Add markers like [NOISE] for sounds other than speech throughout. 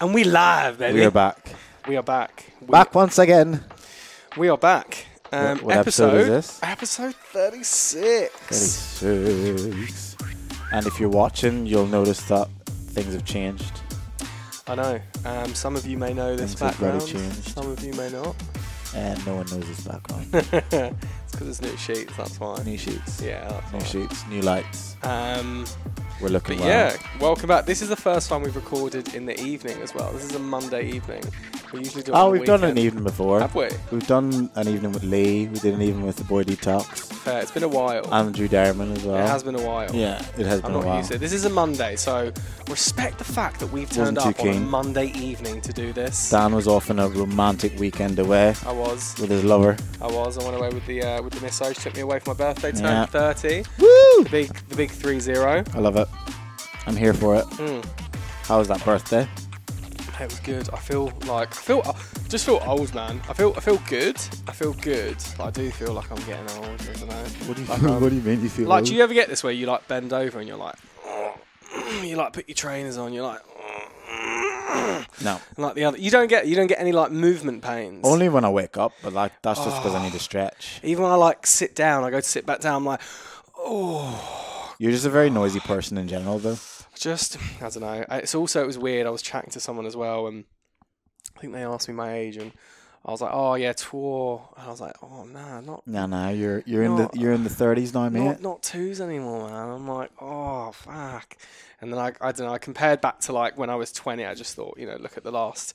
And we live, baby. We are back. We are back. We, Back once again. We are back. Um, What- what episode is this? Episode 36. 36. And if you're watching, you'll notice that things have changed. I know. Um, some of you may know this Things background. changed. Some of you may not. And no one knows this background. [LAUGHS] it's because it's new sheets, that's why. new sheets. Yeah, that's New why. sheets, new lights. Um, We're looking but well. yeah, welcome back. This is the first time we've recorded in the evening as well. This is a Monday evening. We usually do it Oh, we've done an evening before. Have we? We've done an evening with Lee. We did an evening with the boy Detox. Fair. It's been a while. And Drew Diamond as well. it has been a while. Yeah, it has I'm been a while. used to it. This is a Monday, so respect the fact that we've turned up on a. Monday evening to do this. Dan was off on a romantic weekend away I was, with his lover. I was. I went away with the uh, with the misso. She took me away for my birthday. Turned Yeah. 30. Woo! The big, the big three zero. I love it. I'm here for it. Mm. How was that birthday? It was good. I feel like I feel I just feel old, man. I feel I feel good. I feel good, but I do feel like I'm getting old. I don't know. What do you, Like, um, what do you mean you feel Like, old? do you ever get this where you like bend over and you're like, [CLEARS THROAT] you like put your trainers on, you're like, [CLEARS THROAT] No. like the other. You don't get you don't get any like movement pains. Only when I wake up, but like that's just because I need to stretch. Even when I like sit down, I go to sit back down. I'm like, You're just a very noisy person in general, though. just I don't know. It's also it was weird. I was chatting to someone as well, and I think they asked me my age, and I was like, oh yeah, tour. And I was like, oh nah, not No, no, you're you're in No, the you're in the 30s now, mate. not not twos anymore, man. I'm like, oh fuck. And then I I don't know. I compared back to like when I was 20. I just thought, you know, look at the last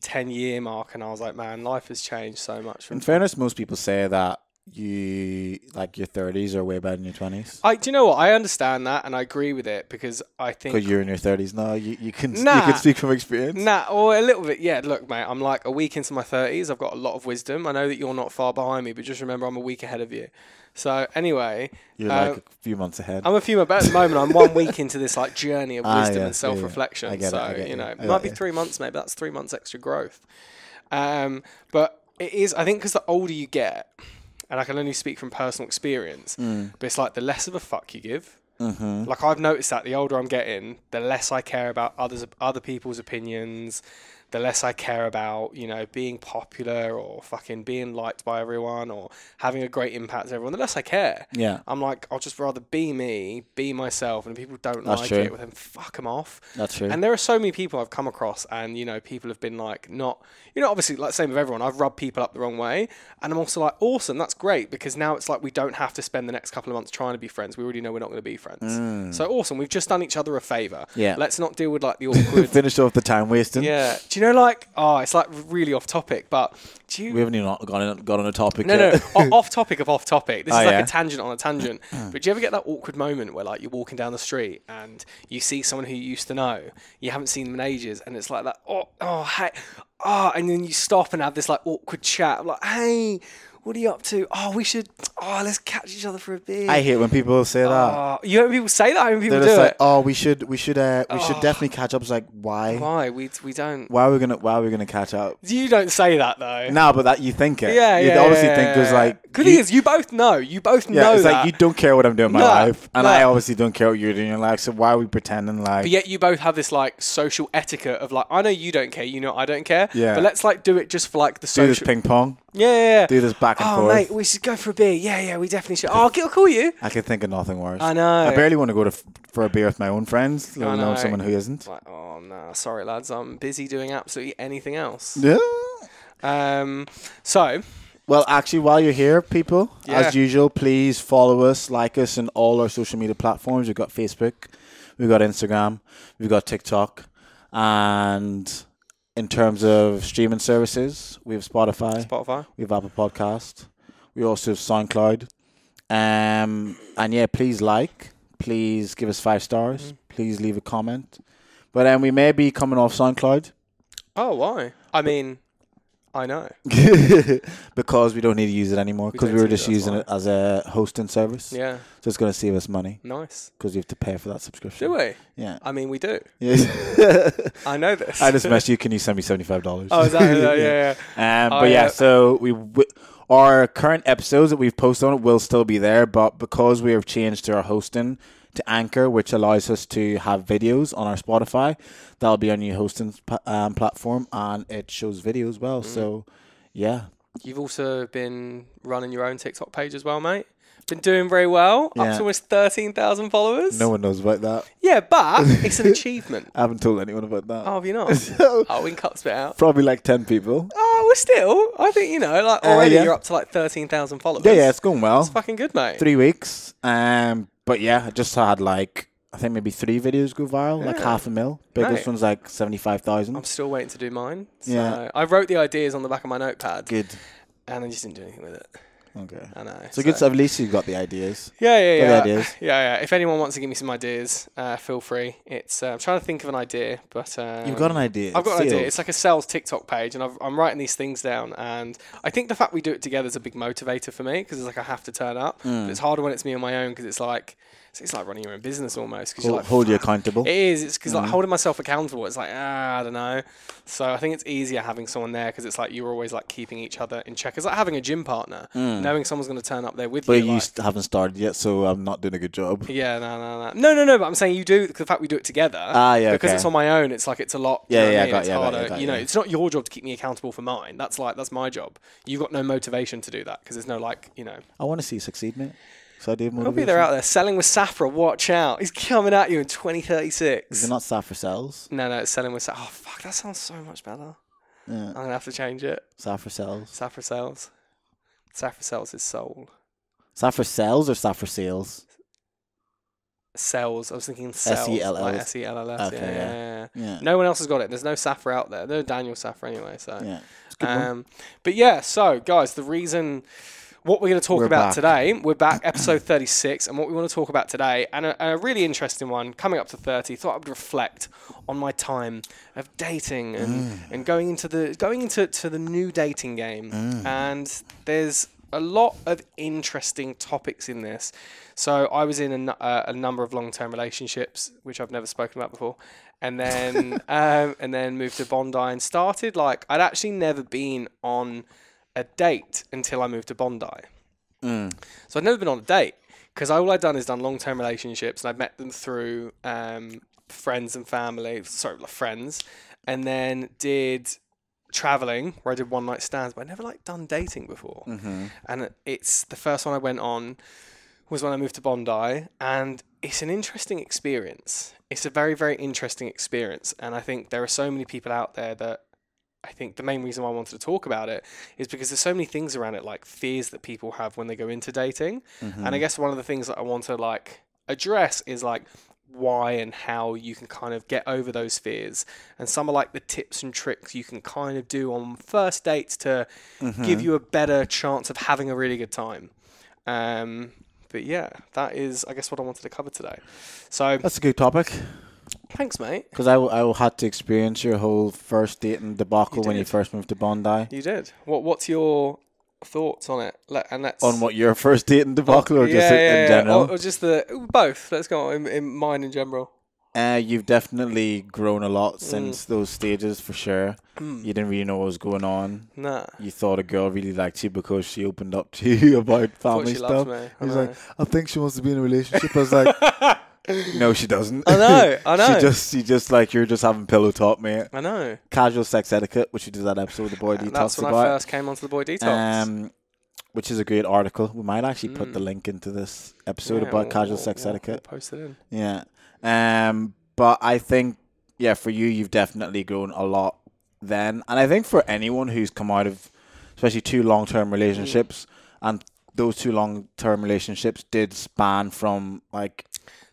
10 year mark, and I was like, man, life has changed so much. In fairness, most people say that you like your 30s are way better than your 20s. I do you know what? I understand that, and I agree with it because I think Because you're in your 30s now, you, you can you can speak from experience. Nah, or a little bit. Yeah, look, mate, I'm like a week into my 30s. I've got a lot of wisdom. I know that you're not far behind me, but just remember I'm a week ahead of you. So, anyway, You're uh, like a few months ahead. I'm a few months, but at the moment, I'm one week into this like journey of [LAUGHS] Ah, wisdom yeah, and yeah, yeah. self reflection. I get it, so, you you. know, it might be three months, maybe that's three months extra growth. Um, but it is, I think, because the older you get, and I can only speak from personal experience, Mm. but it's like the less of a fuck you give. Mm-hmm. Like I've noticed that the older I'm getting, the less I care about others, other people's opinions. The less I care about, you know, being popular or fucking being liked by everyone or having a great impact to everyone. The less I care. Yeah, I'm like, I'll just rather be me, be myself, and if people don't That's like true. it, well, then fuck them off. that's true. And there are so many people I've come across, and you know, people have been like, not, you know, obviously, like same with everyone. I've rubbed people up the wrong way, and I'm also like, awesome, that's great because now it's like we don't have to spend the next couple of months trying to be friends. We already know we're not going to be friends. So awesome, we've just done each other a favor. Mm. Yeah. Let's not deal with like the [LAUGHS] awkward. Finished off the time wasting. yeah. Do you know like? Oh, it's like really off topic, but do you? We haven't even got on, got on a topic No, no, yet. o- off topic of off topic. This Oh, is like yeah? a tangent on a tangent. [CLEARS THROAT] but do you ever get that awkward moment where like you're walking down the street and you see someone who you used to know, you haven't seen them in ages, and it's like that, oh, oh, hey, oh, and then you stop and have this like awkward chat. Like, hey, what are you up to? Oh, we should, oh, let's catch each other for a beer. I hate when people say that. Oh, you know when people say that, I mean people They're do just like, it. oh, we should, we should, uh, we should Oh. definitely catch up. It's like, why? Why we we don't? Why are we gonna, why are we gonna catch up? You don't say that though. No, but that you think it. Yeah, you yeah. obviously yeah, think there's yeah. like, Good you- thing is, you both know. You both yeah, know it's that. like you don't care what I'm doing in my No, life, and no. I obviously don't care what you're doing in your life. So why are we pretending like? But yet you both have this like social etiquette of like I know you don't care, you know I don't care. Yeah. But let's like do it just for like the do this social. ping pong, yeah, yeah, yeah. do this back and oh forth. mate, we should go for a beer. Yeah, yeah, we definitely should. Oh, I'll, call you. I can think of nothing worse. I know. I barely want to go to f- for a beer with my own friends, let I alone know. someone who isn't. Like, oh no, sorry lads, I'm busy doing absolutely anything else. Yeah. Um, so Well, actually, while you're here, people, Yeah. as usual, please follow us, like us on all our social media platforms. We've got Facebook, we've got Instagram, we've got TikTok, and in terms of streaming services, we have Spotify, Spotify. we have Apple Podcast, we also have SoundCloud. Um, and yeah, please like, please give us five stars, Mm-hmm. please leave a comment. But um, we may be coming off SoundCloud Oh, why? I mean, I know. [LAUGHS] because we don't need to use it anymore because don't we were just it, using it as a hosting service. Yeah, So it's going to save us money nice. because you have to pay for that subscription. Do we? Yeah. I mean, we do. Yeah. [LAUGHS] I know this. I just messaged you. Can you send me seventy five dollars? Oh, is that, yeah, [LAUGHS] yeah, yeah. Um, Oh, but yeah, yeah. so we w- our current episodes that we've posted on it will still be there, but because we have changed to our hosting, to Anchor, which allows us to have videos on our Spotify. That'll be our new hosting um, platform, and it shows video as well. Mm. So, yeah, You've also been running your own TikTok page as well, mate. Been doing very well. Up to almost 13,000 followers. no one knows about that. Yeah, but [LAUGHS] it's an achievement. I haven't told anyone about that. Oh, have you not? [LAUGHS] So, Oh, we can cut bit out. probably like ten people. Oh, we're still. I think, you know, like Uh, already yeah. you're up to like 13,000 followers. Yeah, yeah, it's going well. It's fucking good, mate. Three weeks. Um, but yeah, I just had like I think maybe three videos go viral, like half a mil. Biggest Right. one's like seventy five thousand. I'm still waiting to do mine. So Yeah. I wrote the ideas on the back of my notepad Good. and I just didn't do anything with it. Okay. I know. So good. So at least you've got the ideas. Yeah, yeah, Got the yeah. ideas? Yeah, yeah. If anyone wants to give me some ideas, uh, feel free. It's uh, I'm trying to think of an idea, but um, You've got an idea. I've got an idea. It's like a sales TikTok page, and I've, I'm writing these things down. And I think the fact we do it together is a big motivator for me because it's like I have to turn up. Mm. But it's harder when it's me on my own because it's like it's, like running your own business almost. Because hold, you're like, hold you accountable. It is. It's because Mm. like holding myself accountable. It's like ah, I don't know. So I think it's easier having someone there because it's like you're always like keeping each other in check. It's like having a gym partner, knowing someone's going to turn up there with Mm. But you. you like- st- haven't started yet, so I'm not doing a good job. [LAUGHS] yeah, no, no, no, no, no, no. But I'm saying you do the fact we do it together. Ah, yeah, Because okay. it's on my own, it's like it's a lot. you Yeah, know yeah, I mean? got it's got you, harder. got you know, you. it's not your job to keep me accountable for mine. That's like that's my job. You've got no motivation to do that because there's no like you know. I want to see you succeed, mate. So I do I'll be motivation. there out there selling with Safra. Watch out, he's coming at you in 2036. Is it not Safra Cells? No, no, it's selling with. Sa- oh fuck, that sounds so much better. Yeah. I'm gonna have to change it. Safra Cells. Safra sells. Safra sells his soul. Safra Cells or Safra Sales? Sells. I was thinking sells. S-E-L-L. Like S E L L S. Okay, Yeah, yeah. yeah, yeah. Yeah. No one else has got it. There's no Safra out there. No Daniel Safra anyway. So. Yeah. Um, but yeah, so guys, the reason what we're going to talk We're about back. today, we're back, episode 36, and what we want to talk about today, and a, a really interesting one coming up to 30. Thought I would reflect on my time of dating and, Mm. and going into the going into to the new dating game, Mm. and there's a lot of interesting topics in this. So I was in a, uh, a number of long-term relationships, which I've never spoken about before, and then [LAUGHS] um, and then moved to Bondi and started like I'd actually never been on a date until I moved to Bondi. Mm. So I'd never been on a date because all I'd done is done long-term relationships, and I'd met them through um, friends and family, sorry, like friends, and then did traveling where I did one night stands, but I never like done dating before Mm-hmm. and it's the first one I went on was when I moved to Bondi, and it's an interesting experience. It's a very, very interesting experience, and I think there are so many people out there that I think the main reason why I wanted to talk about it is because there's so many things around it, like fears that people have when they go into dating, Mm-hmm. and I guess one of the things that I want to like address is like why and how you can kind of get over those fears. And some are like the tips and tricks you can kind of do on first dates to give you a better chance of having a really good time. Um, but yeah that is i guess what i wanted to cover today. So That's a good topic thanks mate because I, I had to experience your whole first dating debacle when you first moved to Bondi. you did what what's your thoughts on it Let, and let's On what your first dating debacle or just yeah, in, yeah, in yeah. general? Or, or just the both let's go on in, in mine in general Uh, you've definitely grown a Mm. lot since those stages for sure. You didn't really know what was going on. nah You thought a girl really liked you because she opened up [LAUGHS] to you about family stuff. loves me I He's like, I think she wants to be in a relationship. I was like, [LAUGHS] no, she doesn't. I know, [LAUGHS] I know. she just, she just like you're just having pillow talk, mate. i know Casual sex etiquette, which we did that episode with the boy detox that's when about. i first came onto the boy detox Um, which is a great article. We might actually put the link into this episode Yeah, about we'll- casual sex we'll- etiquette. we'll post it in Yeah. Um, but I think, yeah, for you, you've definitely grown a lot then. And I think for anyone who's come out of, especially two long term relationships, and those two long term relationships did span from like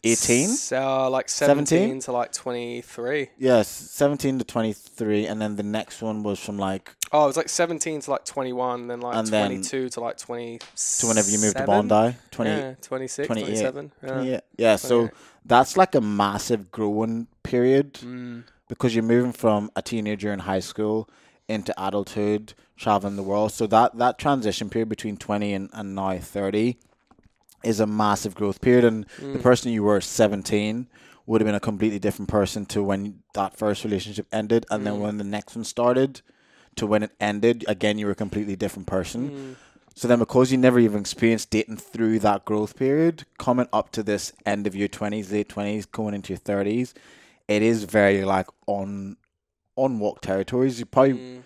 18? So like 17? 17 to like 23. Yes, 17 to 23. And then the next one was from like Oh, it was like 17 to like 21, then like And then 22 to like 20. to whenever you moved to Bondi. 20, Yeah, 26, 28, 27. Yeah. 28. Yeah, so 28. that's like a massive growing period. Mm, because you're moving from a teenager in high school into adulthood, traveling the world. So that that transition period between 20 and, and now 30 is a massive growth period. And the mm. person you were 17 would have been a completely different person to when that first relationship ended. And then Mm. when the next one started to when it ended, again, you were a completely different person. Mm. So then, because you never even experienced dating through that growth period, coming up to this end of your twenties, late twenties, going into your thirties, it is very like on on walk territories. You probably Mm.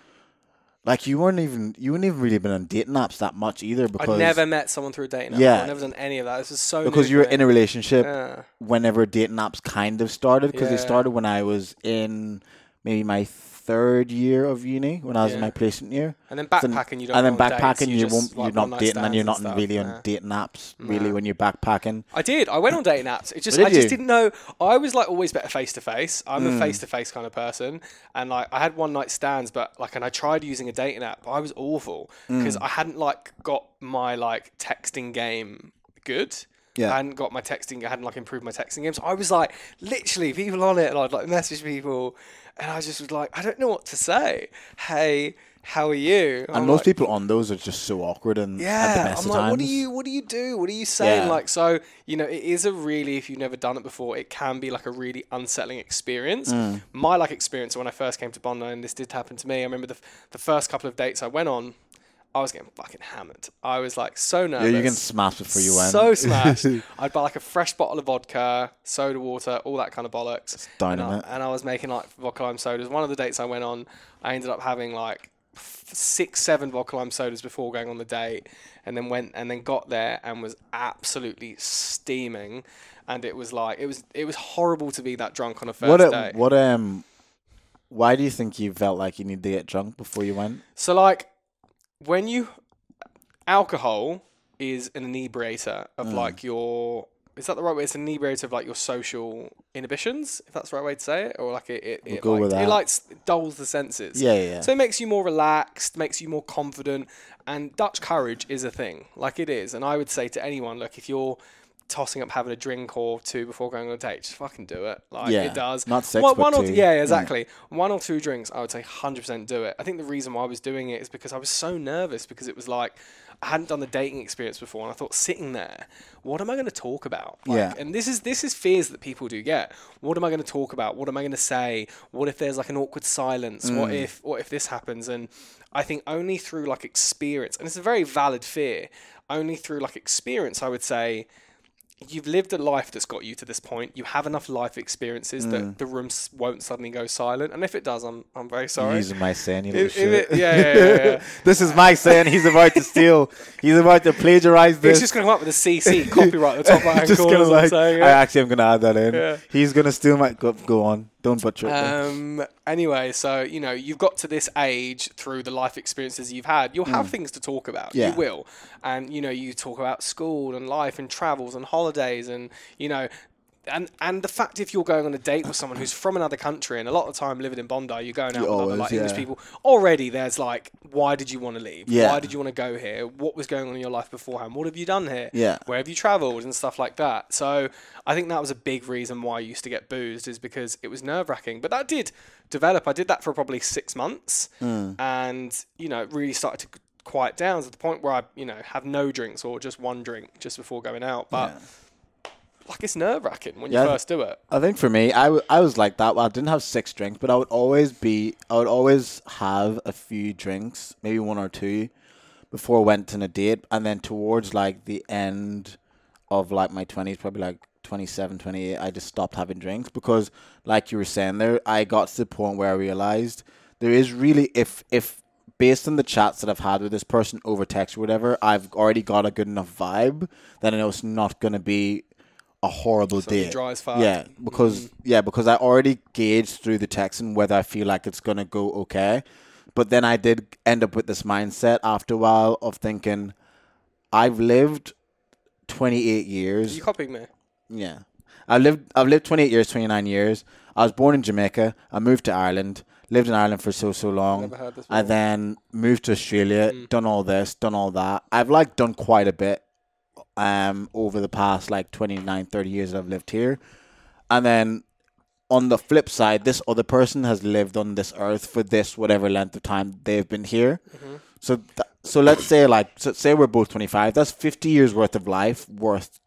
like you weren't even you weren't even really been on dating apps that much either because I'd never met someone through a dating app. Yeah. I've never done any of that. This is so because you were in a relationship Yeah. whenever dating apps kind of started because they started when I was in maybe my third year of uni when I was in my placement year. And then backpacking, you don't. and then on dates, backpacking, you just, won't, like, you're not dating, and you're not stuff. really on Yeah. dating apps really Nah. when you're backpacking. I did. I went on dating apps. It just Oh, I just you? didn't know. I was like always better face to face. I'm Mm. a face to face kind of person, and like I had one night stands, but like and I tried using a dating app. But I was awful Mm. because I hadn't like got my like texting game good. Yeah. I hadn't got my texting. I hadn't like improved my texting game. So I was like literally people on it, and I'd like message people, and I just was like I don't know what to say. Hey. How are you? And I'm most like, people on those are just so awkward and at the yeah, I'm like, what do you, what do you do? What are you saying? Yeah. Like, so you know, it is a really, if you've never done it before, it can be like a really unsettling experience. Mm. My like experience when I first came to Bondi, and this did happen to me. I remember the the first couple of dates I went on, I was getting fucking hammered. I was like so nervous. Yeah, you can smash before you went. So smashed. [LAUGHS] I'd buy like a fresh bottle of vodka, soda water, all that kind of bollocks. And I, dynamite. and I was making like vodka lime sodas. One of the dates I went on, I ended up having like f- six, seven vodka lime sodas before going on the date, and then went and then got there and was absolutely steaming. And it was like it was it was horrible to be that drunk on a first what a, date. what um why do you think you felt like you needed to get drunk before you went? So like when you alcohol is an inebriator of Mm. like your is that the right way? It's an inebriator of like your social inhibitions, if that's the right way to say it, or like it it, it, go like, with it that. like dulls the senses. Yeah, yeah. So it makes you more relaxed, makes you more confident, and Dutch courage is a thing, like it is. And I would say to anyone, look, if you're tossing up having a drink or two before going on a date, just fucking do it. Like Yeah, it does. not six, One, one or two. yeah, Yeah. exactly. One or two drinks, I would say hundred percent do it. I think the reason why I was doing it is because I was so nervous because it was like I hadn't done the dating experience before, and I thought sitting there, what am I going to talk about? Like, Yeah. And this is this is fears that people do get. What am I going to talk about? What am I going to say? What if there's like an awkward silence? What Mm. if what if this happens? And I think only through like experience, and it's a very valid fear. Only through like experience, I would say you've lived a life that's got you to this point. You have enough life experiences Mm. that the room won't suddenly go silent. And if it does, I'm I'm very sorry. Using my saying, you little If- shit. it- yeah, yeah, yeah, yeah. [LAUGHS] this is my saying. He's about to steal. He's about to plagiarize this. He's just going to come up with a CC copyright at the top [LAUGHS] right hand corner. like. saying, I actually am gonna add that in. Yeah. He's gonna steal my. Go, go on. Don't butcher it. Um. Anyway, so you know you've got to this age through the life experiences you've had. You'll have things to talk about. Mm. Yeah. You will, and you know you talk about school and life and travels and holidays and you know. And, and the fact if you're going on a date with someone who's from another country and a lot of the time living in Bondi, you're going out with other like English people. Already there's like, why did you want to leave? Yeah. Why did you want to go here? What was going on in your life beforehand? What have you done here? Yeah. Where have you travelled and stuff like that? So I think that was a big reason why I used to get boozed is because it was nerve wracking. But that did develop. I did that for probably six months, Hmm. and you know, it really started to quiet down to the point where I, you know, have no drinks or just one drink just before going out. But Yeah. Like it's nerve wracking when Yeah. you first do it. I think for me, I, w- I was like that. Well, I didn't have six drinks, but I would always be, I would always have a few drinks, maybe one or two, before I went on a date. And then towards like the end of like my 20s, probably like 27, 28, I just stopped having drinks because, like you were saying there, I got to the point where I realized there is really, if, if, based on the chats that I've had with this person over text or whatever, I've already got a good enough vibe that I know it's not going to be a horrible Something date. dry as fuck. Yeah, because yeah, because I already gauged through the text and whether I feel like it's gonna go okay. But then I did end up with this mindset after a while of thinking, I've lived twenty eight Are years. you copying me? Yeah. I've lived I've lived twenty eight years, twenty nine years. I was born in Jamaica. I moved to Ireland, lived in Ireland for so so long. Never heard this I then moved to Australia, Mm. done all this, done all that. I've like done quite a bit um over the past like 29 30 years that I've lived here. And then on the flip side, this other person has lived on this earth for this whatever length of time they've been here. Mm-hmm. So th- so let's say like so say we're both 25. That's 50 years worth of life worth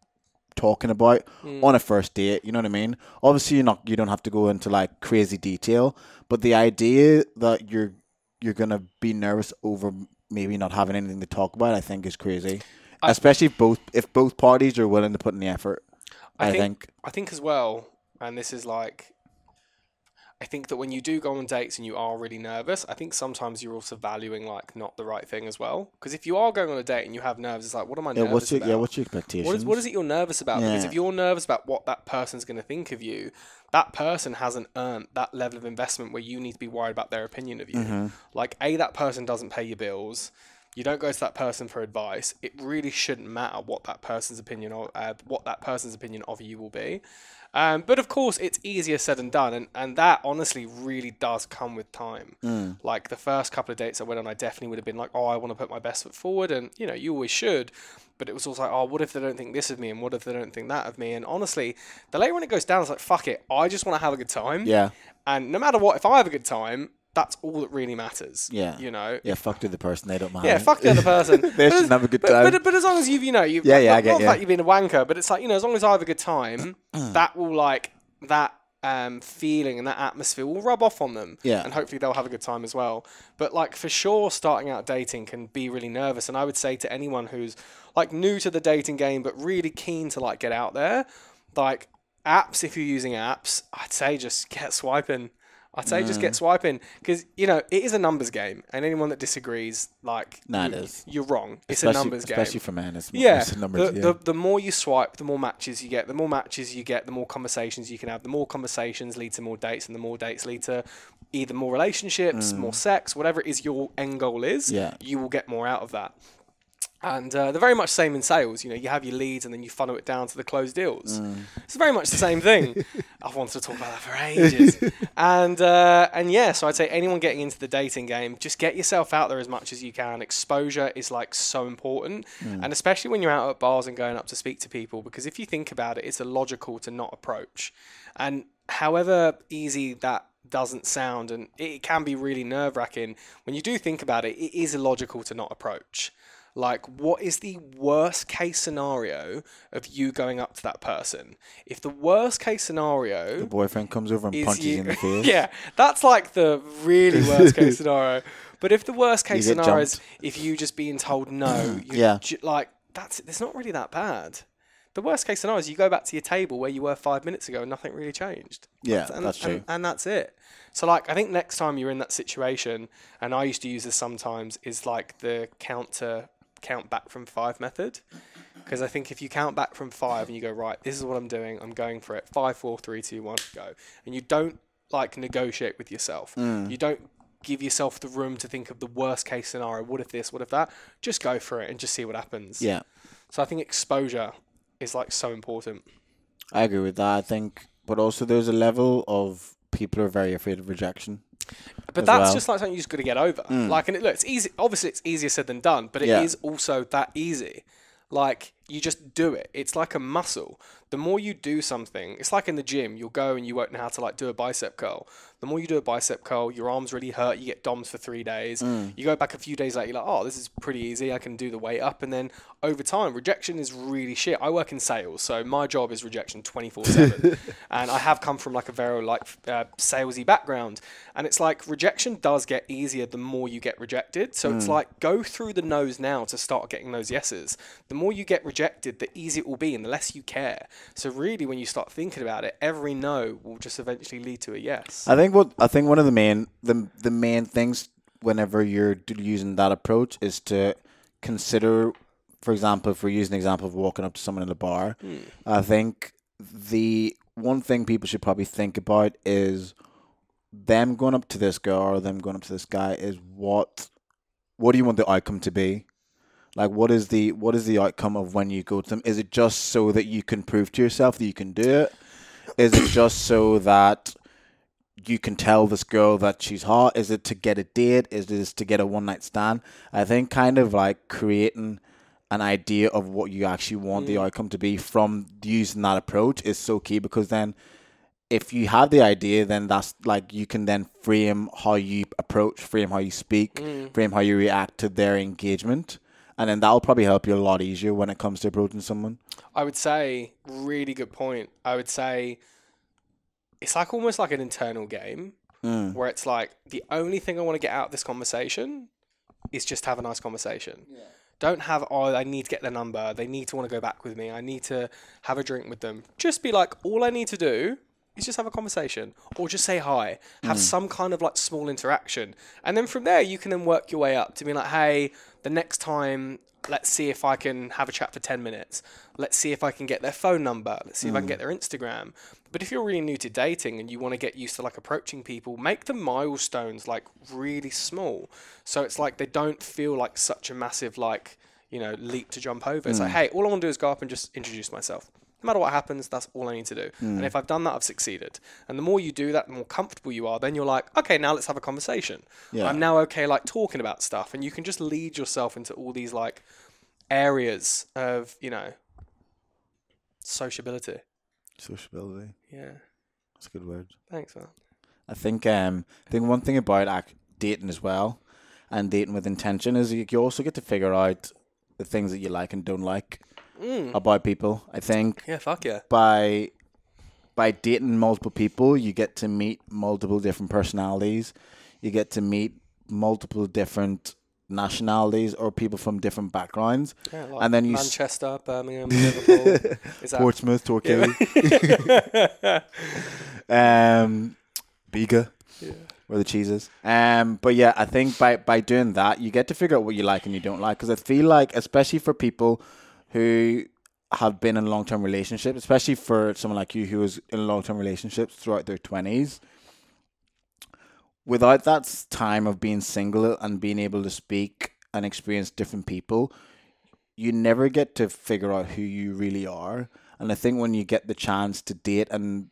talking about Mm. on a first date. You know what I mean? Obviously, you're not. You don't have to go into like crazy detail, but the idea that you're you're gonna be nervous over maybe not having anything to talk about, I think is crazy. I- Especially if both if both parties are willing to put in the effort. I, I think, think- I think as well, and this is like, I think that when you do go on dates and you are really nervous, I think sometimes you're also valuing like not the right thing as well. Because if you are going on a date and you have nerves, it's like, what am I yeah. nervous What's your about? yeah? What's your expectations? What is, what is it you're nervous about? Because if you're nervous about what that person's going to think of you, that person hasn't earned that level of investment where you need to be worried about their opinion of you. Mm-hmm. Like, A, that person doesn't pay your bills. You don't go to that person for advice. It really shouldn't matter what that person's opinion of uh, what that person's opinion of you will be. Um, but of course, it's easier said than done, and, and that honestly really does come with time. Mm. Like the first couple of dates I went on, I definitely would have been like, oh, I want to put my best foot forward, and you know, you always should. But it was also like, oh, what if they don't think this of me, and what if they don't think that of me? And honestly, the later when it goes down, it's like, fuck it, I just want to have a good time. Yeah, And no matter what, if I have a good time, that's all that really matters. Yeah. You know. yeah. Fuck to the person. They don't mind. Yeah, fuck the other person. [LAUGHS] they But should have a good but, time. but, but as long as you've, you know, you've Yeah, yeah, I not, get not you. that you've been a wanker, but it's like, you know, as long as I have a good time, [CLEARS THROAT] that will like that um, feeling and that atmosphere will rub off on them. Yeah. And hopefully they'll have a good time as well. But like for sure, starting out dating can be really nervous. And I would say to anyone who's like new to the dating game, but really keen to like get out there, like apps, if you're using apps, I'd say just get swiping. I'd say just Mm. get swiping because you know it is a numbers game, and anyone that disagrees, like, Nah, you, is. you're wrong. It's especially, a numbers game. especially for men. It's, Yeah, it's numbers, the, yeah. the, the more you swipe, the more matches you get. The more matches you get, the more conversations you can have. The more conversations lead to more dates, and the more dates lead to either more relationships, more sex, whatever it is your end goal is. Mm. Yeah. you will get more out of that. And uh, they're very much same in sales. You know, you have your leads and then you funnel it down to the closed deals. Mm. It's very much the same thing. [LAUGHS] I've wanted to talk about that for ages. [LAUGHS] and uh, and yeah, so I'd say anyone getting into the dating game, just get yourself out there as much as you can. Exposure is like so important, Mm. and especially when you're out at bars and going up to speak to people, because if you think about it, it's illogical to not approach. And however easy that doesn't sound, and it can be really nerve wracking when you do think about it, it is illogical to not approach. Like, what is the worst case scenario of you going up to that person? If the worst case scenario the boyfriend comes over and punches you, you in the face. [LAUGHS] yeah, that's like the really worst case [LAUGHS] scenario. But if the worst case scenario is if you just being told no, [CLEARS THROAT] Yeah. ju- like that's it. it's not really that bad. The worst case scenario is you go back to your table where you were five minutes ago and nothing really changed. Yeah, and, that's true. And, that's it. So like I think next time you're in that situation, and I used to use this sometimes, is like the count to count back from five method. Because I think if you count back from five and you go right, this is what I'm doing, I'm going for it. Five, four, three, two, one, go. And you don't like negotiate with yourself. Mm. You don't give yourself the room to think of the worst case scenario. What if this? What if that? Just go for it and just see what happens. Yeah, So I think exposure is like so important. I agree with that. I think, but also there's a level of people are very afraid of rejection. But that's well. just like something you just got to get over. Mm. Like, and it, look, it's easy. Obviously, it's easier said than done, but it is Yeah. also that easy. Like, you just do it. It's like a muscle. The more you do something, it's like in the gym. You'll go and you won't know how to like do a bicep curl. The more you do a bicep curl, your arms really hurt. You get DOMS for three days. You go back a few days later, you're like, oh, this is pretty easy. I can do the weight up. And then over time, rejection is really shit. I work in sales, so my job is rejection 24 7. [LAUGHS] And I have come from like a very like uh, salesy background. And it's like rejection does get easier the more you get rejected. So it's like go through the no's now to start getting those yeses. The more you get rejected, the easier it will be and the less you care. So really, when you start thinking about it, every no will just eventually lead to a yes. I think what I think one of the main the the main things whenever you're using that approach is to consider, for example, if we're using the example of walking up to someone in a bar, hmm. I think the one thing people should probably think about is them going up to this girl or them going up to this guy is what what do you want the outcome to be? Like what is the what is the outcome of when you go to them? Is it just so that you can prove to yourself that you can do it? Is it just so that you can tell this girl that she's hot? Is it to get a date? Is it to get a one night stand? I think kind of like creating an idea of what you actually want the mm. outcome to be from using that approach is so key because then if you have the idea then that's like you can then frame how you approach, frame how you speak, mm. frame how you react to their engagement. And then that'll probably help you a lot easier when it comes to approaching someone. I would say, really good point. I would say it's like almost like an internal game Mm. where it's like the only thing I want to get out of this conversation is just have a nice conversation. Don't have oh I need to get their number. They need to want to go back with me. I need to have a drink with them. Just be like all I need to do is just have a conversation or just say hi. Have hmm. some kind of like small interaction. And then from there you can then work your way up to be like hey, the next time let's see if I can have a chat for 10 minutes. Let's see if I can get their phone number. Let's see if I can hmm. get their Instagram. But if you're really new to dating and you want to get used to like approaching people, make the milestones like really small. So it's like they don't feel like such a massive like, you know, leap to jump over. It's like, hmm. hey, all I want to do is go up and just introduce myself. No matter what happens, that's all I need to do. And if I've done that, I've succeeded. And the more you do that, the more comfortable you are. Then you're like, okay, now let's have a conversation. Yeah. I'm now okay, like talking about stuff, and you can just lead yourself into all these like areas of you know sociability. Sociability. Yeah, That's a good word. thanks, man. I think um I think one thing about like dating as well and dating with intention is you, you also get to figure out the things that you like and don't like Mm. about people. I think Yeah, fuck yeah. by by dating multiple people, you get to meet multiple different personalities. You get to meet multiple different nationalities or people from different backgrounds. Yeah, like And then you s- Manchester, [LAUGHS] Birmingham, Liverpool. Is that Portsmouth, Torquay, [LAUGHS] um, Bega, Yeah. where the cheese is. Um, but yeah, I think by by doing that, you get to figure out what you like and you don't like. Because I feel like, especially for people who have been in long term relationships, especially for someone like you who was in long term relationships throughout their twenties, without that time of being single and being able to speak and experience different people, you never get to figure out who you really are. And I think when you get the chance to date and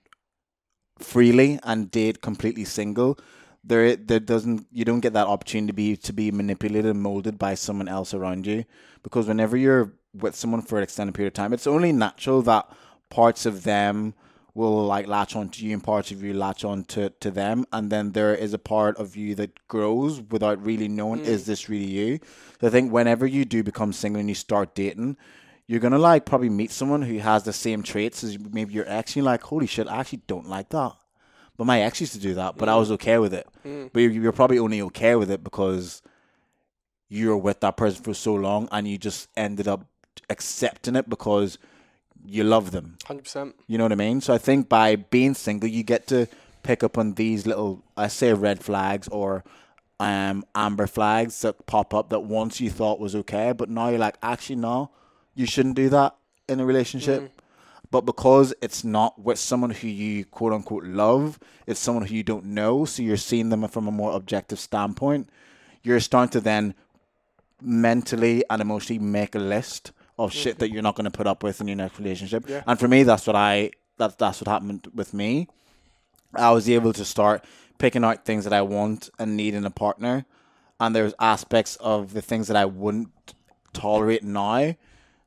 freely and date completely single, there there doesn't you don't get that opportunity to be to be manipulated and molded by someone else around you. Because whenever you're with someone for an extended period of time, it's only natural that parts of them will like latch onto you and parts of you latch on to, to them. And then there is a part of you that grows without really knowing is mm. this really you? So i think whenever you do become single and you start dating you're gonna like probably meet someone who has the same traits as maybe your ex and you're like holy shit i actually don't like that. But my ex used to do that but i was mm. okay with it. Mm. But you're, you're probably only okay with it because you were with that person for so long and you just ended up accepting it because you love them 100%. you know what I mean? So I think by being single, you get to pick up on these little, I say, red flags or um, amber flags that pop up that once you thought was okay, but now you're like, actually, no, you shouldn't do that in a relationship. But because it's not with someone who you quote unquote love, it's someone who you don't know, so you're seeing them from a more objective standpoint. You're starting to then mentally and emotionally make a list of shit that you're not going to put up with in your next relationship. Yeah. And for me, that's what I that's that's what happened with me. I was able to start picking out things that I want and need in a partner, and there's aspects of the things that I wouldn't tolerate now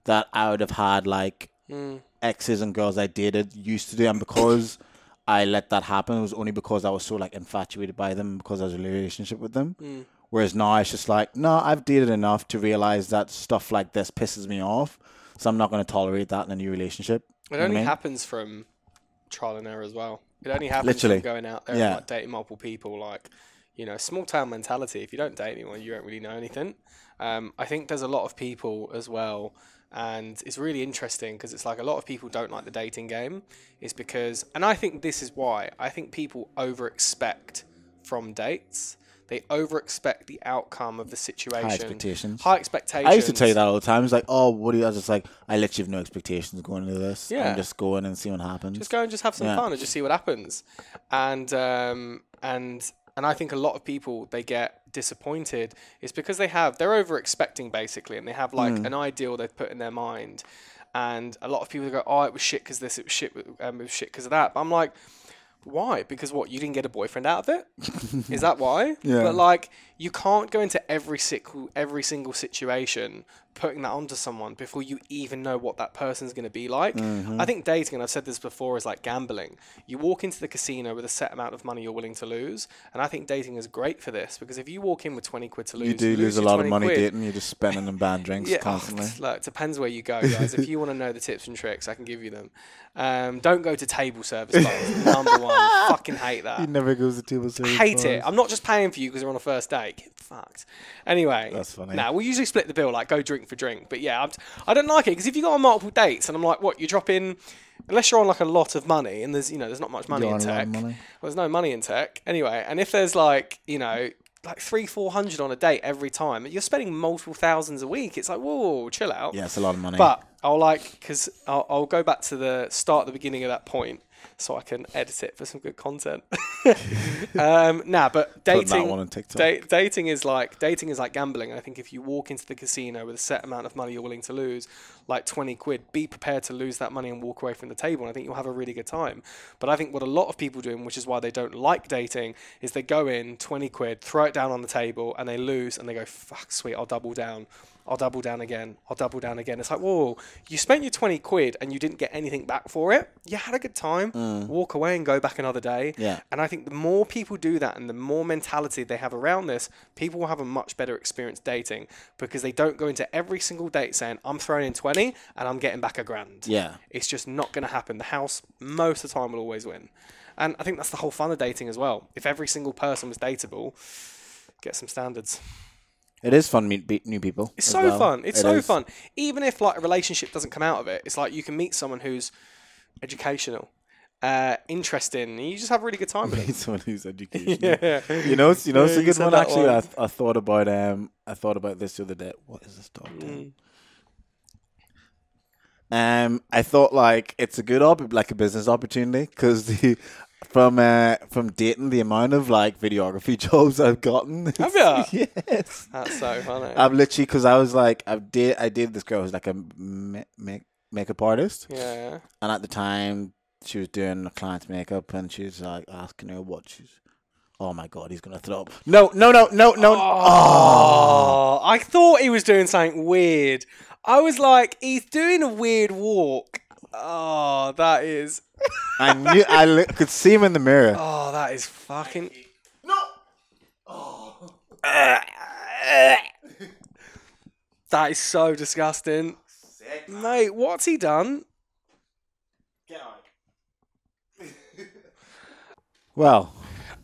that I would have had like hmm. exes and girls I dated used to do, and because I let that happen, it was only because I was so like infatuated by them because I was in a relationship with them. Hmm. Whereas now it's just like, no, I've dated enough to realize that stuff like this pisses me off, so I'm not going to tolerate that in a new relationship. It You what I only mean? happens from trial and error as well. It only happens Literally. from going out there Yeah. and like dating multiple people. Like, you know, small town mentality. If you don't date anyone, you don't really know anything. Um, I think there's a lot of people as well, and it's really interesting because it's like a lot of people don't like the dating game. Is because, and I think this is why I think people over expect from dates. They over expect the outcome of the situation. High expectations. High expectations. I used to tell you that all the time. It's like, oh, what do you? I was just like, I literally have no expectations going into this. Yeah. I'm just going and see what happens. Just go and just have some Yeah. fun and just see what happens. And um, and and I think a lot of people they get disappointed is because they have they're over expecting basically, and they have like Hmm. an ideal they've put in their mind. And a lot of people go, "Oh, it was shit because this, it was shit, um, it was shit because of that." But I'm like, why? Because what? You didn't get a boyfriend out of it? Is that why? [LAUGHS] Yeah. But like, you can't go into every single every single situation putting that onto someone before you even know what that person's going to be like. Mm-hmm. I think dating, and I've said this before, is like gambling. You walk into the casino with a set amount of money you're willing to lose, and I think dating is great for this because if you walk in with twenty quid to lose, you do lose a lot of money quid. dating. You're just spending on bad drinks [LAUGHS] Yeah, oh, constantly. [LAUGHS] look, it depends where you go, [LAUGHS] guys. if you want to know the tips and tricks, I can give you them. Um, don't go to table service bars. number one, fucking hate that. He never goes to table service. hate it. I'm not just paying for you because we're on a first date. Like fucked. Anyway, That's funny. Nah, we usually split the bill, like go drink for drink. But yeah, I'm t- I don't like it because if you go on multiple dates and I'm like, what you drop in. Unless you're on like a lot of money, and there's you know there's not much money You're in on a lot tech. money. Well, there's no money in tech anyway. And if there's like you know like three four hundred on a date every time, you're spending multiple thousands a week. It's like whoa, chill out. Yeah, it's a lot of money. But I'll like because I'll, I'll go back to the start, the beginning of that point, so I can edit it for some good content. [LAUGHS] um, nah, but dating, on da- dating is like dating is like gambling. I think if you walk into the casino with a set amount of money you're willing to lose, like twenty quid, be prepared to lose that money and walk away from the table. And I think you'll have a really good time. But I think what a lot of people do, and which is why they don't like dating, is they go in twenty quid, throw it down on the table, and they lose, and they go, "Fuck, sweet, I'll double down." I'll double down again. I'll double down again. It's like, whoa, you spent your 20 quid and you didn't get anything back for it. You had a good time. Mm. Walk away and go back another day. Yeah. And I think the more people do that and the more mentality they have around this, people will have a much better experience dating because they don't go into every single date saying, I'm throwing in 20 and I'm getting back a grand. yeah, It's just not going to happen. The house, most of the time, will always win. And I think that's the whole fun of dating as well. If every single person was dateable, get some standards. It is fun to meet new people. It's so well. fun. It's It so is. fun. Even if like a relationship doesn't come out of it, it's like you can meet someone who's educational, uh, interesting, and you just have a really good time [LAUGHS] with them. Meet someone who's educational. [LAUGHS] yeah. You know, it's- you know, it's Yeah, a good one actually. I, one. th- I thought about um, I thought about this the other day. What is this dog doing? Mm. Um, I thought like it's a good op- like a business opportunity because [LAUGHS] the from uh from dating the amount of like videography [LAUGHS] jobs I've gotten. Have ya? [LAUGHS] yes. That's so funny. I've literally because I was like I did I did this girl who's like a ma- make makeup artist yeah. and at the time she was doing a client's makeup and she was like asking her what she's. Oh my god, he's gonna throw up. No, no, no, no, no. Oh, I thought he was doing something weird. I was like, he's doing a weird walk. Oh, that is. I knew I li- could see him in the mirror. Oh, that is fucking. No. Oh. [LAUGHS] That is so disgusting, mate. What's he done? [LAUGHS] Well,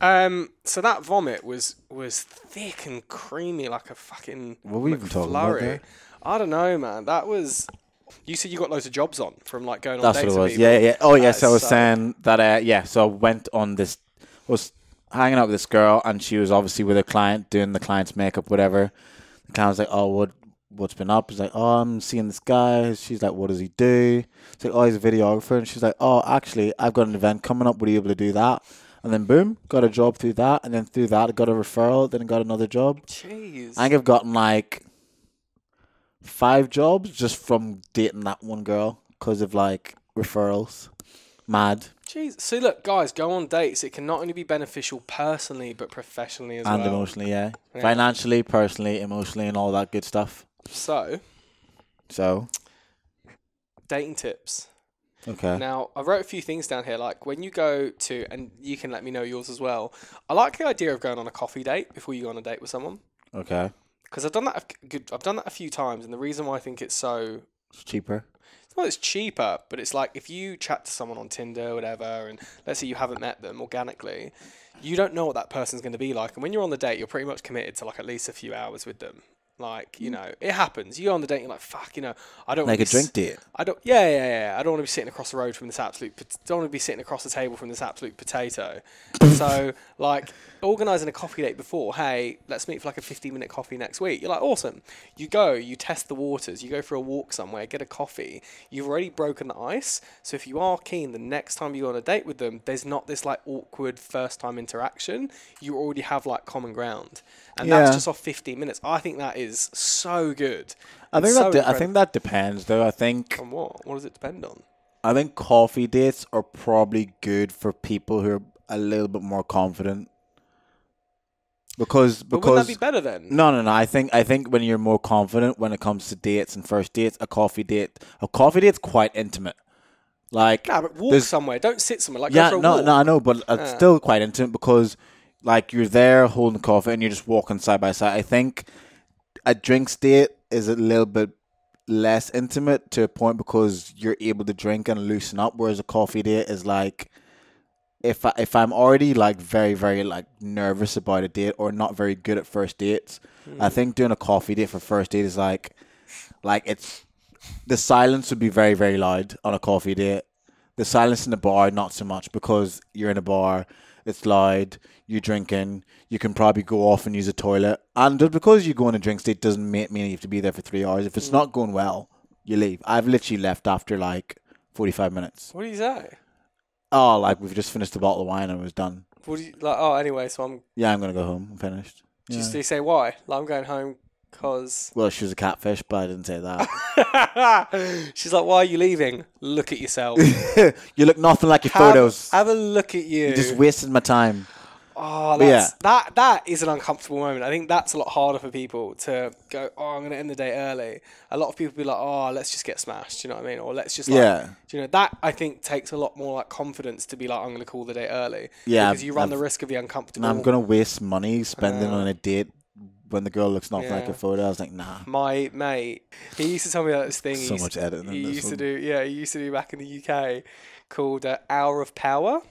Um, so that vomit was was thick and creamy like a fucking What were we even talking about McFlurry. there? I don't know, man. That was. You said you got loads of jobs on from like going on that's what dates it with was. Yeah, yeah. Oh, yes. I was so- saying that. Uh, yeah. So I went on this. Was hanging out with this girl, and she was obviously with a client doing the client's makeup, whatever. The client was like, "Oh, what? What's been up?" He's like, "Oh, I'm seeing this guy." She's like, "What does he do?" It's like, "Oh, he's a videographer." And she's like, "Oh, actually, I've got an event coming up. Would you be able to do that?" And then boom, got a job through that, and then through that, got a referral. Then got another job. Jeez. I think I've gotten like five jobs just from dating that one girl because of like referrals. Mad Jeez. See, look, guys, go on dates. It can not only be beneficial personally, but professionally as and well. And emotionally, yeah. Yeah. Financially, personally, emotionally, and all that good stuff. So, So, dating tips. okay. Now, I wrote a few things down here. Like when you go to, and you can let me know yours as well. I like the idea of going on a coffee date before you go on a date with someone Okay. Because I've done that. A good. I've done that a few times, and the reason why I think it's so It's cheaper. Well, it's cheaper, but it's like if you chat to someone on Tinder or whatever, and let's say you haven't met them organically, you don't know what that person's going to be like. And when you're on the date, you're pretty much committed to like at least a few hours with them. Like, you know, it happens. You go on the date, you're like, fuck, you know, I don't Mm. Like wanna a drink s- date. I don't. Yeah, yeah, yeah. I don't want to be sitting across the road from this absolute. pot- Don't want to be sitting across the table from this absolute potato. [LAUGHS] so, like, organising a coffee date before. Hey, let's meet for like a fifteen-minute coffee next week. You're like, awesome. You go, you test the waters. You go for a walk somewhere, get a coffee. You've already broken the ice. So if you are keen, the next time you go on a date with them, there's not this like awkward first-time interaction. You already have like common ground, and Yeah. that's just off fifteen minutes. I think that is so good. I think that de- I think that depends though. I think On what? What does it depend on? I think coffee dates are probably good for people who are a little bit more confident. Because because wouldn't that be better then? No, no, no. I think I think when you're more confident when it comes to dates and first dates, a coffee date, a coffee date's quite intimate. Like, Nah, but walk somewhere. Don't sit somewhere. Like yeah, go for a no, walk. no, I know, but it's Yeah. still quite intimate because, like, you're there holding coffee and you're just walking side by side. I think a drinks date is a little bit less intimate to a point because you're able to drink and loosen up, whereas a coffee date is like. if I, if I'm already like very very like nervous about a date or not very good at first dates, I hmm. think doing a coffee date for first date is like like it's the silence would be very very loud on a coffee date. The silence in the bar not so much because you're in a bar, it's loud, you're drinking, you can probably go off and use a toilet. And just because you go on a drink date doesn't make mean you have to be there for three hours. If it's mm. not going well, you leave. I've literally left after like forty five minutes. What do you say? Oh, like we've just finished a bottle of wine and it was done. What do you like? Oh, anyway, so I'm Yeah, I'm gonna go home. I'm finished. just. Yeah. Do you say why? Like I'm going home because Well, she was a catfish, but I didn't say that. [LAUGHS] she's like, "Why are you leaving? Look at yourself. [LAUGHS] you look nothing like your have, photos. have a look at you. You just wasted my time. Oh, that's, yeah. that that is an uncomfortable moment. I think that's a lot harder for people to go. Oh, I'm going to end the day early. A lot of people be like, oh, let's just get smashed. Do you know what I mean? Or let's just like, Yeah. do you know that? I think takes a lot more like confidence to be like, I'm going to call the day early. Yeah, because you run I've- the risk of the uncomfortable. I'm gonna waste money spending on a date when the girl looks nothing like a photo. I was like, nah. My mate, he used to tell me about this thing. he So used- much editing He this used to do, yeah, he used to do back in the UK, called uh, Hour of Power.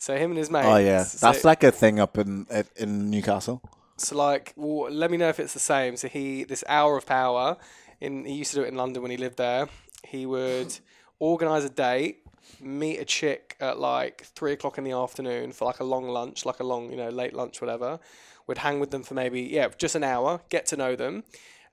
So him and his mate. Oh yeah, so- that's like a thing up in in Newcastle. So like, well, let me know if it's the same. So he, this hour of power, in he used to do it in London when he lived there. He would [LAUGHS] organize a date, meet a chick at like three o'clock in the afternoon for like a long lunch, like a long, you know, late lunch, whatever. Would hang with them for maybe yeah, just an hour, get to know them,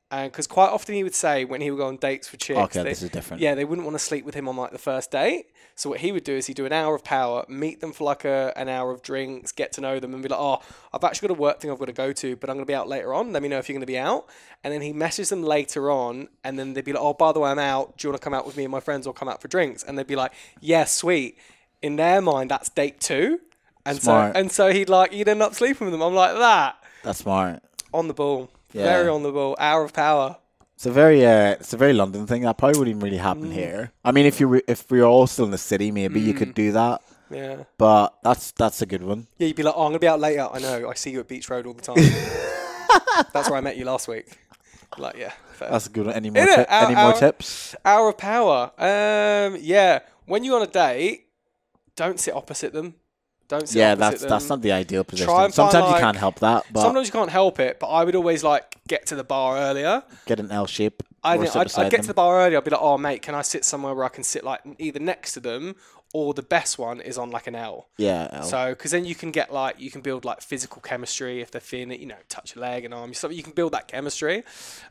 because quite often he would say when he would go on dates with chicks, Okay, they- this is different. yeah, they wouldn't want to sleep with him on like the first date. So what he would do is he'd do an hour of power, meet them for like a, an hour of drinks, get to know them, and be like, "Oh, I've actually got a work thing I've got to go to, but I'm going to be out later on. Let me know if you're going to be out." And then he messages them later on, and then they'd be like, "Oh, by the way, I'm out. Do you want to come out with me and my friends, or come out for drinks?" And they'd be like, "Yeah, sweet." In their mind, that's date two, and Smart. so and so he'd like he'd end up sleeping with them. I'm like that That's smart. on the ball, Yeah. very on the ball, hour of power. It's a very uh, it's a very London thing. That probably wouldn't really Mm. happen here. I mean, if you were, if we were all still in the city, maybe you could do that. Yeah. But that's that's a good one. Yeah, you'd be like, oh, I'm gonna be out later. I know. I see you at Beach Road all the time. [LAUGHS] That's where I met you last week. Like, yeah. Fair. That's a good one. Any more ti- any more tips? Hour of power. Um, yeah. When you're on a date, don't sit opposite them. Don't sit Yeah, that's them. that's not the ideal position. and find, Sometimes you can't help that, but Sometimes you can't help it, but I would always like get to the bar earlier. get an L shape. I or think sit I'd, I'd get them. to the bar earlier. I'd be like, "Oh, mate, can I sit somewhere where I can sit like either next to them, or the best one is on like an L." Yeah, L. So, because then you can get like you can build like physical chemistry if they're thin, you know, touch a leg and arm, something you can build that chemistry.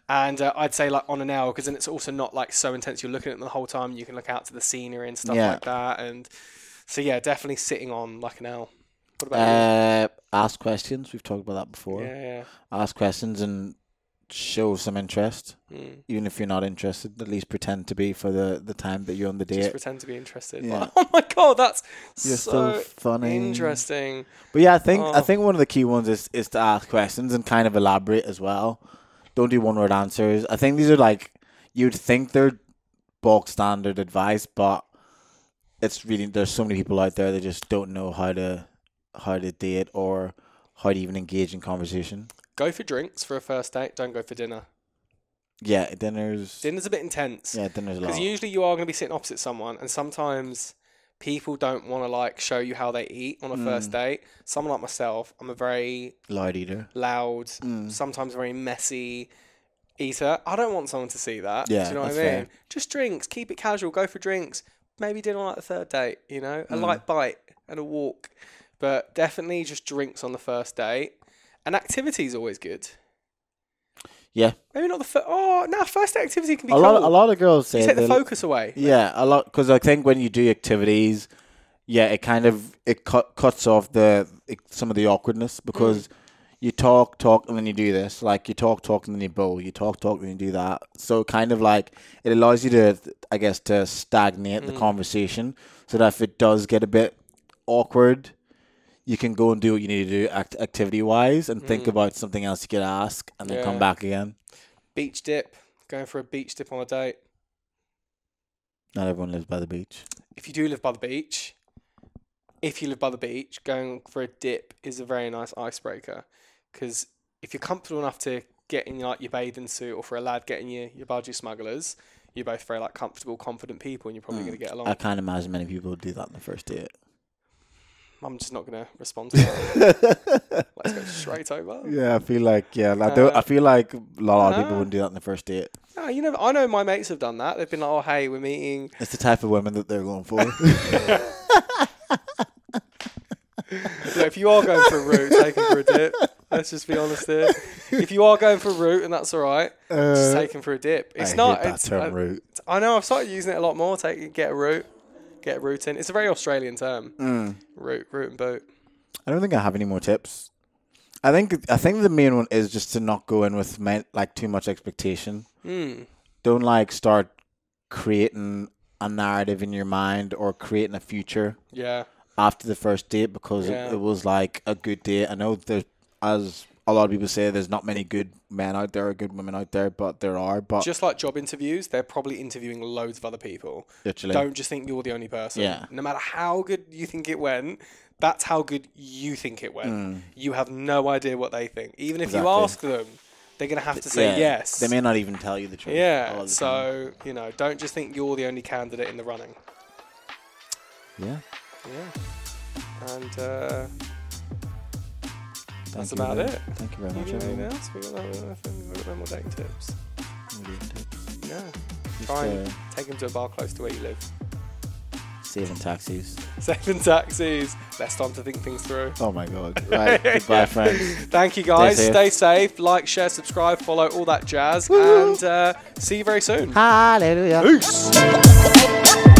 And uh, I'd say like on an L because then it's also not like so intense. You're looking at them the whole time. You can look out to the scenery and stuff Yeah. like that. And so yeah, definitely sitting on like an L. What about Uh, ask questions. We've talked about that before. you? Yeah, Ask questions and show some interest. Mm. even if you're not interested. At least pretend to be for the, the time that you're on the Just date. pretend to be interested. Yeah. Like, [LAUGHS] oh my god, that's You're so so funny. interesting. But yeah, I think I Oh. think one of the key ones is is to ask questions and kind of elaborate as well. Don't do one word answers. I think these are like you'd think they're bulk standard advice, but it's really there's so many people out there that just don't know how to how to date or how to even engage in conversation. Go for drinks for a first date. Don't go for dinner. Yeah, dinners. Dinner's a bit intense. yeah, dinners a Because usually you are going to be sitting opposite someone, and sometimes people don't want to like show you how they eat on a Mm. first date. Someone like myself, I'm a very Loud eater. loud, Mm. sometimes very messy eater. I don't want someone to see that. Yeah, Do you know what I mean? fair. Just drinks, keep it casual, go for drinks. Maybe dinner on like the third date, you know, a Mm. light bite and a walk. But definitely just drinks on the first date. And activity is always good. Yeah, Maybe not the first. Oh, no, first activity can be a cool. lot a lot of girls say you take the focus away. Yeah, a lot because I think when you do activities, yeah, it kind of it cut cuts off the it, some of the awkwardness because you talk talk and then you do this. Like you talk talk and then you bowl. You talk talk and then you do that. So kind of like it allows you to I guess to stagnate the mm. conversation so that if it does get a bit awkward you can go and do what you need to do act- activity wise and think mm. about something else you could ask and then come back again. Beach dip. Going for a beach dip on a date. not everyone lives by the beach. If you do live by the beach, if you live by the beach, going for a dip is a very nice icebreaker. Because if you're comfortable enough to get in like your bathing suit, or for a lad getting your your budgie smugglers, you're both very like comfortable, confident people, and you're probably going to get along. I can't imagine many people would do that on the first date I'm just not going to respond to that. [LAUGHS] Let's go straight over. Yeah, I feel like yeah, I, do, I Uh, feel like a lot of people uh, wouldn't do that on the first date. No, you know, I know my mates have done that. They've been like, "Oh, hey, we're meeting." It's the type of women that they're going for. [LAUGHS] [LAUGHS] Look, if you are going for a root, take him for a dip. Let's just be honest here. If you are going for a root, and that's all right, just Uh, take him for a dip. It's I not. hate that it's, term I, root. I know. I've started using it a lot more. Take get a root, get in. It's a very Australian term. Mm. Root, root and boot. I don't think I have any more tips. I think I think the main one is just to not go in with men, like too much expectation. Mm. Don't like start creating a narrative in your mind or creating a future Yeah. After the first date because Yeah. it, it was like a good date. I know there's as a lot of people say there's not many good men out there or good women out there, but there are. But Just like job interviews, they're probably interviewing loads of other people. literally, Don't just think you're the only person. Yeah. No matter how good you think it went, that's how good you think it went. You have no idea what they think. Even if you Mm. Ask them, they're going to have to say Yeah, yes. They may not even tell you the truth. yeah. the time. So, you know, don't just think you're the only candidate in the running. yeah, Yeah. And uh, that's about it. Thank you very much. anything everyone. else? We got no, nothing- we got no more dating tips. Really good tips. Yeah. Just, Try and uh, take them to a bar close to where you live. saving taxis. Saving taxis. Less time to think things through. Oh my god. [LAUGHS] Right. Goodbye, friends. Thank you guys. safe. Stay safe. Like, share, subscribe, follow, all that jazz. And uh, see you very soon. Hallelujah. Peace.